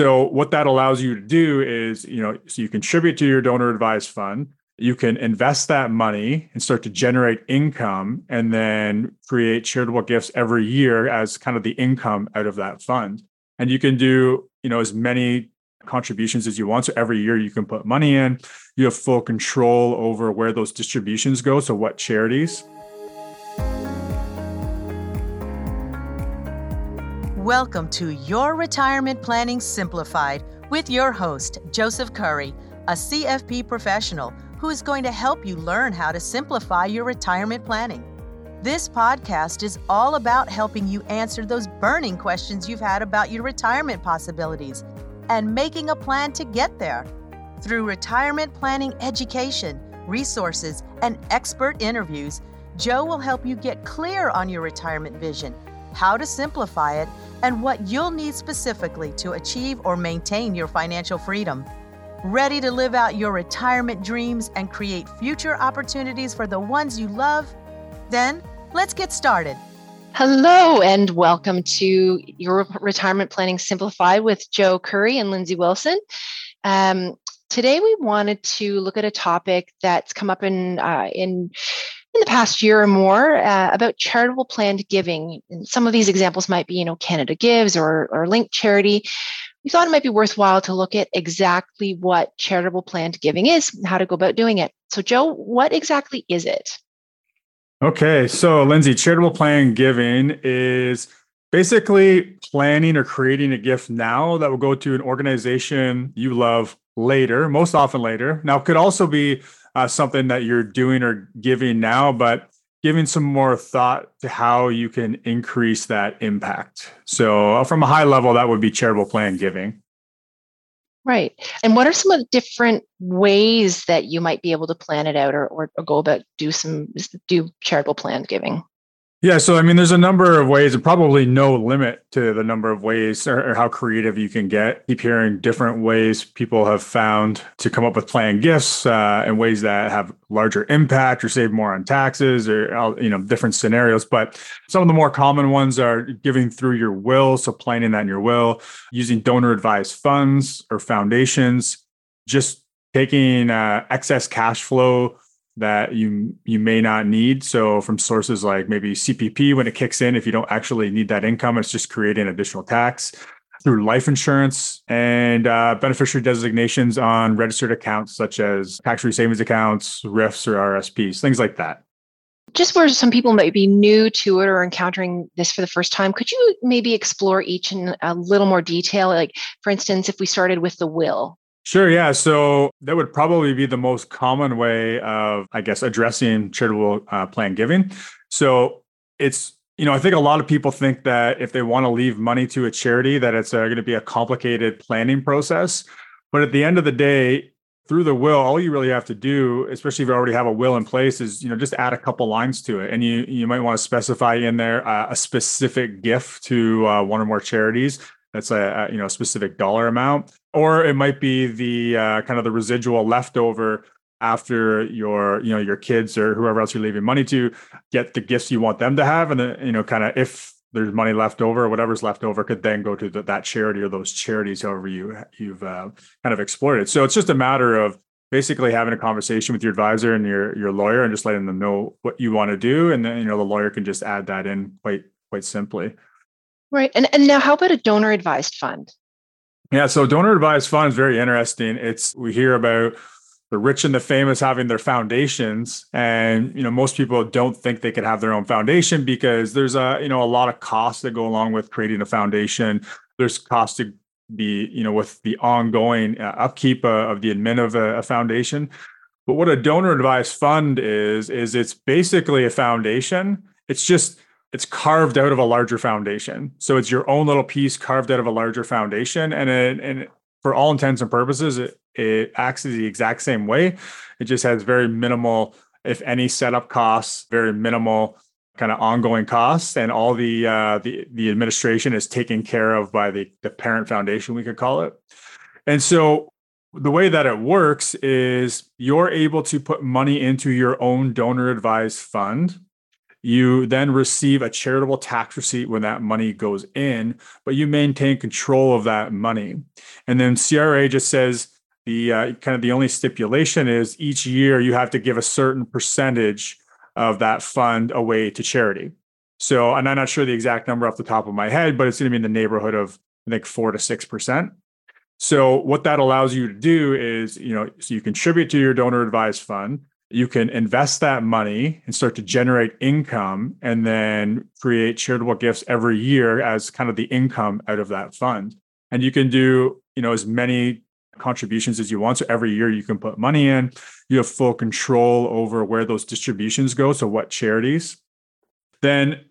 So what that allows you to do is, you know, so you contribute to your donor advised fund, you can invest that money and start to generate income and then create charitable gifts every year as kind of the income out of that fund. And you can do, you know, as many contributions as you want. So every year you can put money in. You have full control over where those distributions go. So what charities. Welcome to Your Retirement Planning Simplified with your host, Joseph Curry, a CFP professional who is going to help you learn how to simplify your retirement planning. This podcast is all about helping you answer those burning questions you've had about your retirement possibilities and making a plan to get there. Through retirement planning education, resources, and expert interviews, Joe will help you get clear on your retirement vision how to simplify it, and what you'll need specifically to achieve or maintain your financial freedom. Ready to live out your retirement dreams and create future opportunities for the ones you love? Then let's get started. Hello, and welcome to your Retirement Planning Simplified with Joe Curry and Lindsay Wilson. Um, today, we wanted to look at a topic that's come up in uh, in in the past year or more uh, about charitable planned giving. And some of these examples might be, you know, Canada Gives or, or Link Charity. We thought it might be worthwhile to look at exactly what charitable planned giving is, how to go about doing it. So, Joe, what exactly is it? Okay, so Lindsay, charitable planned giving is basically planning or creating a gift now that will go to an organization you love later, most often later. Now, it could also be uh, something that you're doing or giving now, but giving some more thought to how you can increase that impact. So, uh, from a high level, that would be charitable plan giving. Right. And what are some of the different ways that you might be able to plan it out or, or, or go about do some do charitable plan giving? Yeah, so I mean, there's a number of ways, and probably no limit to the number of ways or, or, how creative you can get. Keep hearing different ways people have found to come up with planned gifts uh, in ways that have larger impact or save more on taxes or uh, you know different scenarios. But some of the more common ones are giving through your will, so planning that in your will, using donor advised funds or foundations, just taking uh, excess cash flow that you you may not need. So from sources like maybe CPP when it kicks in, if you don't actually need that income, it's just creating additional tax through life insurance and uh, beneficiary designations on registered accounts such as tax-free savings accounts, RRIFs or RSPs, things like that. Just where some people might be new to it or encountering this for the first time, could you maybe explore each in a little more detail? Like, for instance, if we started with the will, Sure. Yeah. So that would probably be the most common way of, I guess, addressing charitable uh, plan giving. So it's, you know, I think a lot of people think that if they want to leave money to a charity, that it's uh, going to be a complicated planning process. But at the end of the day, through the will, all you really have to do, especially if you already have a will in place, is you know just add a couple lines to it, and you you might want to specify in there uh, a specific gift to uh, one or more charities that's a, a, you know a specific dollar amount or it might be the uh, kind of the residual leftover after your you know your kids or whoever else you're leaving money to get the gifts you want them to have and then you know kind of if there's money left over whatever's left over could then go to the, that charity or those charities however you you've uh, kind of explored it so it's just a matter of basically having a conversation with your advisor and your your lawyer and just letting them know what you want to do and then you know the lawyer can just add that in quite quite simply Right. And and now how about a donor advised fund? Yeah, so donor advised fund is very interesting. It's we hear about the rich and the famous having their foundations and you know most people don't think they could have their own foundation because there's a you know a lot of costs that go along with creating a foundation. There's costs to be you know with the ongoing uh, upkeep uh, of the admin of a, a foundation. But what a donor advised fund is is it's basically a foundation. It's just it's carved out of a larger foundation. So it's your own little piece carved out of a larger foundation. And it, and for all intents and purposes, it, it acts the exact same way. It just has very minimal, if any, setup costs, very minimal kind of ongoing costs, and all the uh, the the administration is taken care of by the the parent foundation, we could call it. And so the way that it works is you're able to put money into your own donor advised fund You then receive a charitable tax receipt when that money goes in, but you maintain control of that money. And then CRA just says the uh, kind of the only stipulation is each year you have to give a certain percentage of that fund away to charity. So, and I'm not sure the exact number off the top of my head, but it's going to be in the neighborhood of I think four to six percent. So, what that allows you to do is, you know, so you contribute to your donor advised fund, you can invest that money and start to generate income, and then create charitable gifts every year as kind of the income out of that fund. And you can do, you know, as many contributions as you want. So every year you can put money in. You have full control over where those distributions go. So what charities. Then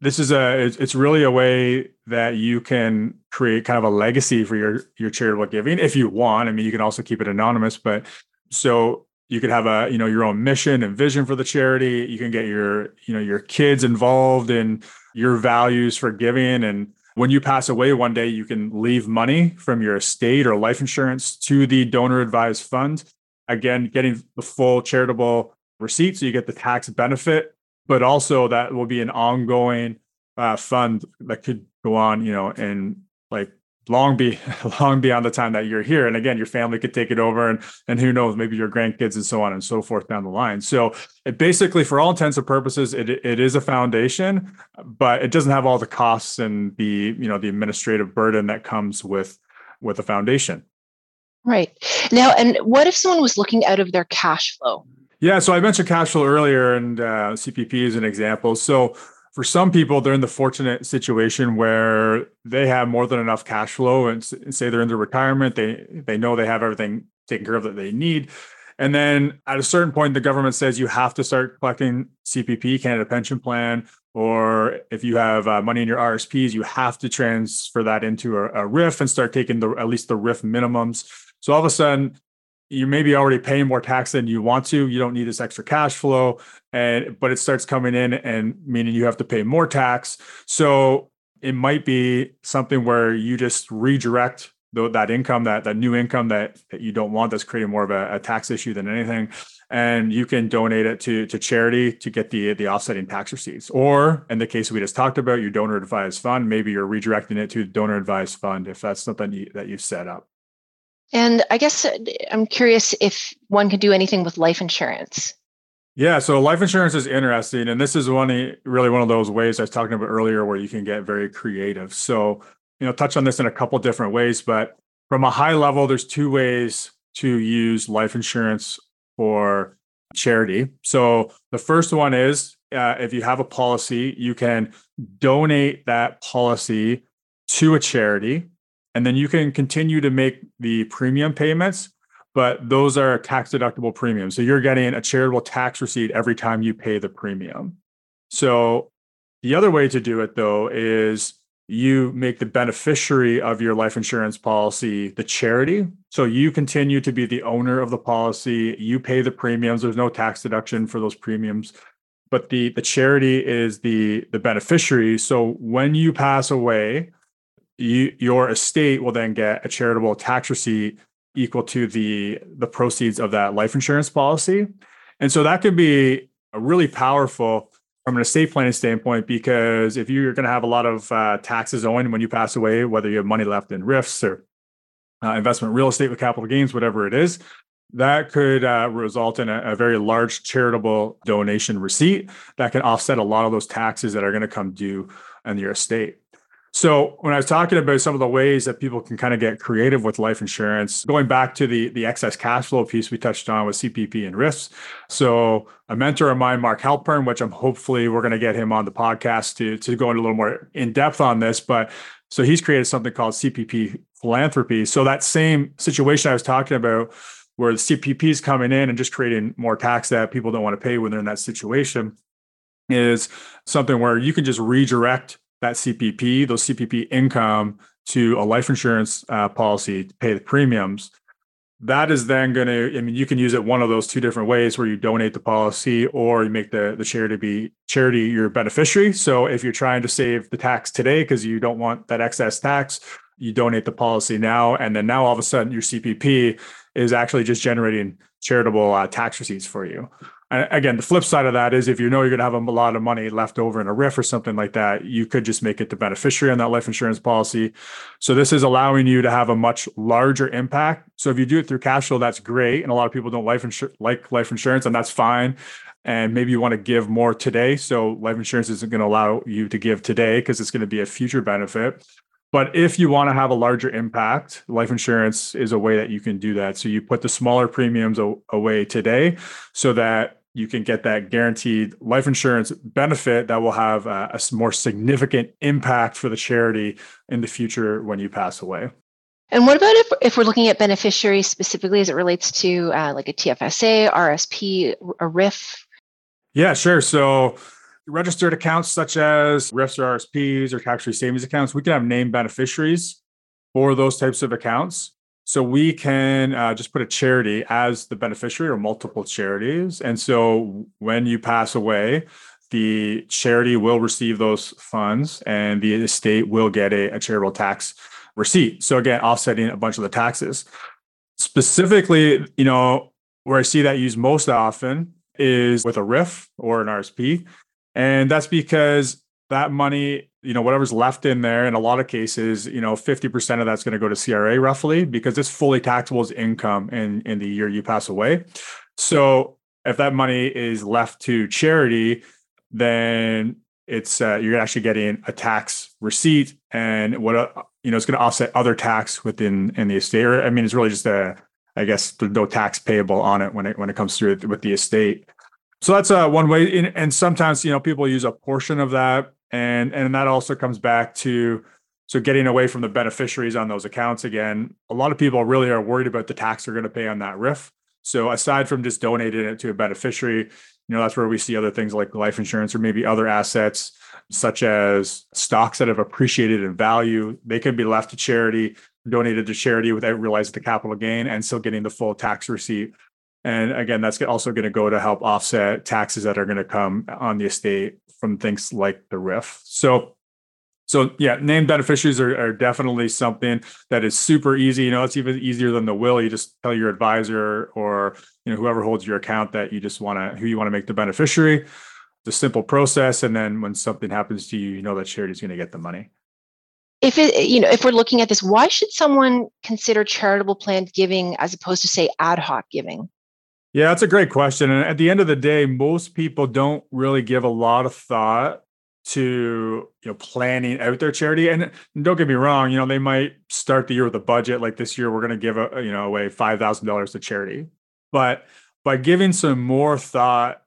this is a it's really a way that you can create kind of a legacy for your your charitable giving if you want i mean you can also keep it anonymous but so you could have a you know your own mission and vision for the charity. You can get your you know your kids involved in your values for giving. And when you pass away one day you can leave money from your estate or life insurance to the donor advised fund. Again getting the full charitable receipt so you get the tax benefit but also that will be an ongoing uh, fund that could go on, you know, and like long be long beyond the time that you're here. And again, your family could take it over, and and who knows, maybe your grandkids and so on and so forth down the line. So it basically, for all intents and purposes, it it is a foundation, but it doesn't have all the costs and the you know the administrative burden that comes with with a foundation. Right now, and what if someone was looking out of their cash flow? Yeah, so I mentioned cash flow earlier, and uh, CPP is an example. So for some people, they're in the fortunate situation where they have more than enough cash flow, and say they're in their retirement, they they know they have everything taken care of that they need. And then at a certain point, the government says you have to start collecting CPP, Canada Pension Plan, or if you have uh, money in your RSPs, you have to transfer that into a, a RRIF and start taking the at least the RRIF minimums. So all of a sudden, you maybe already paying more tax than you want to. You don't need this extra cash flow, and but it starts coming in and meaning you have to pay more tax. So it might be something where you just redirect the, that income, that that new income that, that you don't want, that's creating more of a, a tax issue than anything, and you can donate it to to charity to get the the offsetting tax receipts. Or in the case we just talked about, your donor advised fund, maybe you're redirecting it to donor advised fund if that's something you, that you've set up. And I guess uh, I'm curious if one can do anything with life insurance. Yeah, so life insurance is interesting, and this is one really one of those ways I was talking about earlier where you can get very creative. So, you know, touch on this in a couple different ways, but from a high level, there's two ways to use life insurance for charity. So, the first one is uh, if you have a policy, you can donate that policy to a charity and then you can continue to make the premium payments but those are tax deductible premiums. So you're getting a charitable tax receipt every time you pay the premium. So the other way to do it though is you make the beneficiary of your life insurance policy the charity. So you continue to be the owner of the policy. You pay the premiums. There's no tax deduction for those premiums. But the the charity is the the beneficiary. So when you pass away you, your estate will then get a charitable tax receipt equal to the the proceeds of that life insurance policy. And so that could be a really powerful from an estate planning standpoint because if you're going to have a lot of uh, taxes owing when you pass away whether you have money left in RRIFs or uh, investment real estate with capital gains whatever it is that could uh, result in a, a, very large charitable donation receipt that can offset a lot of those taxes that are going to come due on your estate so when I was talking about some of the ways that people can kind of get creative with life insurance, going back to the the excess cash flow piece we touched on with CPP and RRIFs. So a mentor of mine, Mark Halpern, which I'm hopefully we're going to get him on the podcast to to go into a little more in depth on this, but so he's created something called CPP philanthropy. So that same situation I was talking about where the CPP is coming in and just creating more tax that people don't want to pay when they're in that situation is something where you can just redirect that CPP, those CPP income to a life insurance uh, policy to pay the premiums. That is then going to, I mean, you can use it one of those two different ways where you donate the policy or you make the, the charity be charity your beneficiary. So if you're trying to save the tax today because you don't want that excess tax, you donate the policy now. And then now all of a sudden your CPP is actually just generating charitable uh, tax receipts for you. And again, the flip side of that is if you know you're going to have a lot of money left over in a RRIF or something like that, you could just make it the beneficiary on that life insurance policy. So this is allowing you to have a much larger impact. So if you do it through cash flow, that's great. And a lot of people don't life insur- like life insurance, and that's fine. And maybe you want to give more today. So life insurance isn't going to allow you to give today because it's going to be a future benefit. But if you want to have a larger impact, life insurance is a way that you can do that. So you put the smaller premiums away today so that you can get that guaranteed life insurance benefit that will have a, a, more significant impact for the charity in the future when you pass away. And what about if, if we're looking at beneficiaries specifically as it relates to uh, like a TFSA, RSP, a RRIF? Yeah, sure. So registered accounts such as RRIFs or RSPs or tax-free savings accounts, we can have named beneficiaries for those types of accounts. So we can uh, just put a charity as the beneficiary or multiple charities. And so when you pass away, the charity will receive those funds and the estate will get a, a charitable tax receipt. So again, offsetting a bunch of the taxes. Specifically, you know, where I see that used most often is with a RRIF or an RSP. And that's because that money, you know, whatever's left in there, in a lot of cases, you know, 50% of that's going to go to CRA roughly because it's fully taxable as income in, in the year you pass away. So if that money is left to charity, then it's uh, you're actually getting a tax receipt and what uh, you know it's going to offset other tax within in the estate i mean it's really just a i guess there's no tax payable on it when it when it comes through with the estate so that's uh, one way. And sometimes, you know, people use a portion of that. And, and that also comes back to, so getting away from the beneficiaries on those accounts again, a lot of people really are worried about the tax they're going to pay on that RRIF. So aside from just donating it to a beneficiary, you know, that's where we see other things like life insurance or maybe other assets such as stocks that have appreciated in value. They can be left to charity, donated to charity without realizing the capital gain and still getting the full tax receipt and again, that's also going to go to help offset taxes that are going to come on the estate from things like the RRIF. So, so yeah, named beneficiaries are, are definitely something that is super easy. You know, it's even easier than the will. You just tell your advisor or you know whoever holds your account that you just want to who you want to make the beneficiary. The simple process, and then when something happens to you, you know that charity is going to get the money if it you know if we're looking at this why should someone consider charitable planned giving as opposed to say ad hoc giving yeah, that's a great question. And at the end of the day, most people don't really give a lot of thought to you know planning out their charity and don't get me wrong you know they might start the year with a budget like this year we're going to give a you know away $5000 to charity but by giving some more thought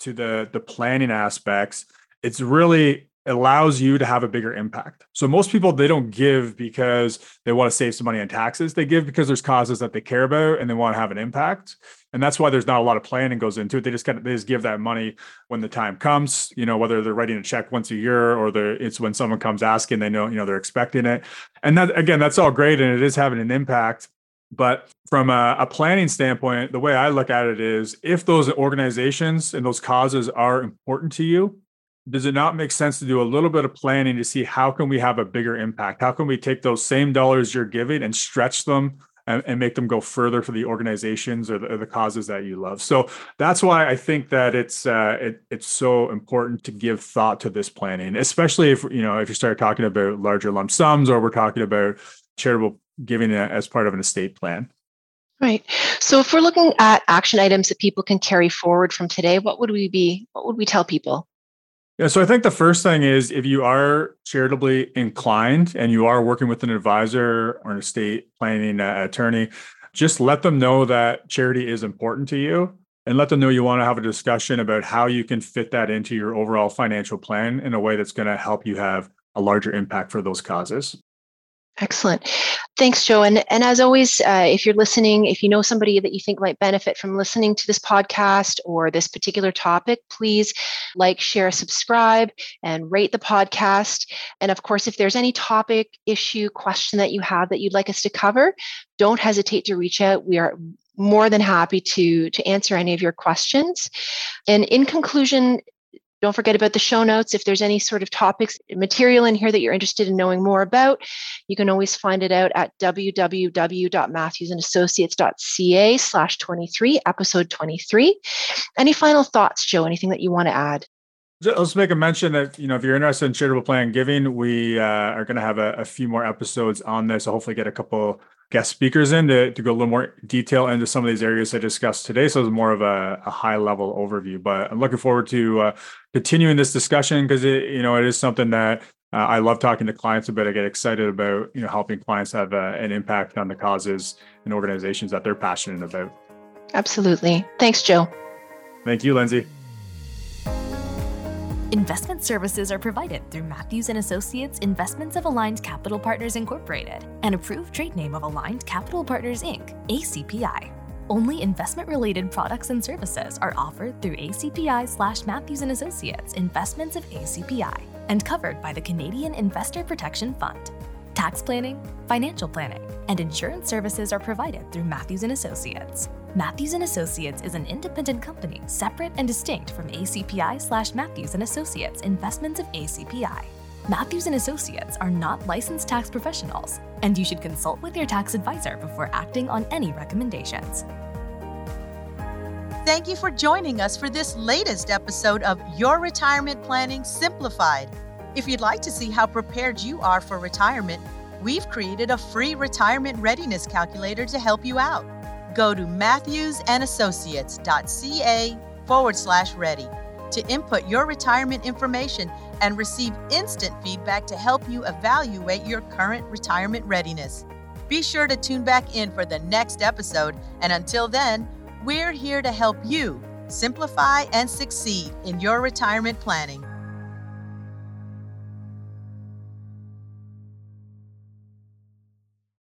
to the the planning aspects it's really allows you to have a bigger impact. So most people they don't give because they want to save some money on taxes. They give because there's causes that they care about and they want to have an impact. And that's why there's not a lot of planning goes into it. They just kind of they just give that money when the time comes, you know, whether they're writing a check once a year or it's when someone comes asking, they know, you know, they're expecting it. And that again, that's all great and it is having an impact. But from a, a, planning standpoint, the way I look at it is if those organizations and those causes are important to you, does it not make sense to do a little bit of planning to see how can we have a bigger impact how can we take those same dollars you're giving and stretch them and, and make them go further for the organizations or the, or the, causes that you love so that's why i think that it's uh, it, it's so important to give thought to this planning especially if you know if you start talking about larger lump sums or we're talking about charitable giving as part of an estate plan Right. So if we're looking at action items that people can carry forward from today, what would we be what would we tell people? Yeah, so I think the first thing is if you are charitably inclined and you are working with an advisor or an estate planning uh, attorney, just let them know that charity is important to you and let them know you want to have a discussion about how you can fit that into your overall financial plan in a way that's going to help you have a larger impact for those causes. Excellent. Thanks, Joe. And, and as always, uh, if you're listening, if you know somebody that you think might benefit from listening to this podcast or this particular topic, please like, share, subscribe, and rate the podcast. And of course, if there's any topic, issue, question that you have that you'd like us to cover, don't hesitate to reach out. We are more than happy to, to answer any of your questions. And in conclusion, Don't forget about the show notes. If there's any sort of topics, material in here that you're interested in knowing more about, you can always find it out at www.matthewsandassociates.ca slash 23, episode 23. Any final thoughts, Joe? Anything that you want to add? Let's make a mention that you know if you're interested in charitable plan giving, we uh, are going to have a, a, few more episodes on this. So hopefully, get a couple guest speakers in to, to go a little more detail into some of these areas I discussed today. So it's more of a, a high level overview. But I'm looking forward to uh, continuing this discussion because it you know it is something that uh, I love talking to clients about. I get excited about you know helping clients have uh, an impact on the causes and organizations that they're passionate about. Absolutely. Thanks, Joe. Thank you, Lindsay. Investment services are provided through Matthews and Associates Investments of Aligned Capital Partners Incorporated, an approved trade name of Aligned Capital Partners Inc., ACPI. Only investment-related products and services are offered through ACPI slash Matthews and Associates Investments of ACPI and covered by the Canadian Investor Protection Fund. Tax planning, financial planning, and insurance services are provided through Matthews and Associates. Matthews and Associates is an independent company separate and distinct from ACPI slash Matthews and Associates Investments of ACPI. Matthews and Associates are not licensed tax professionals, and you should consult with your tax advisor before acting on any recommendations. Thank you for joining us for this latest episode of Your Retirement Planning Simplified. If you'd like to see how prepared you are for retirement, we've created a free retirement readiness calculator to help you out go to matthewsandassociates.ca forward slash ready to input your retirement information and receive instant feedback to help you evaluate your current retirement readiness. Be sure to tune back in for the next episode, and until then, we're here to help you simplify and succeed in your retirement planning.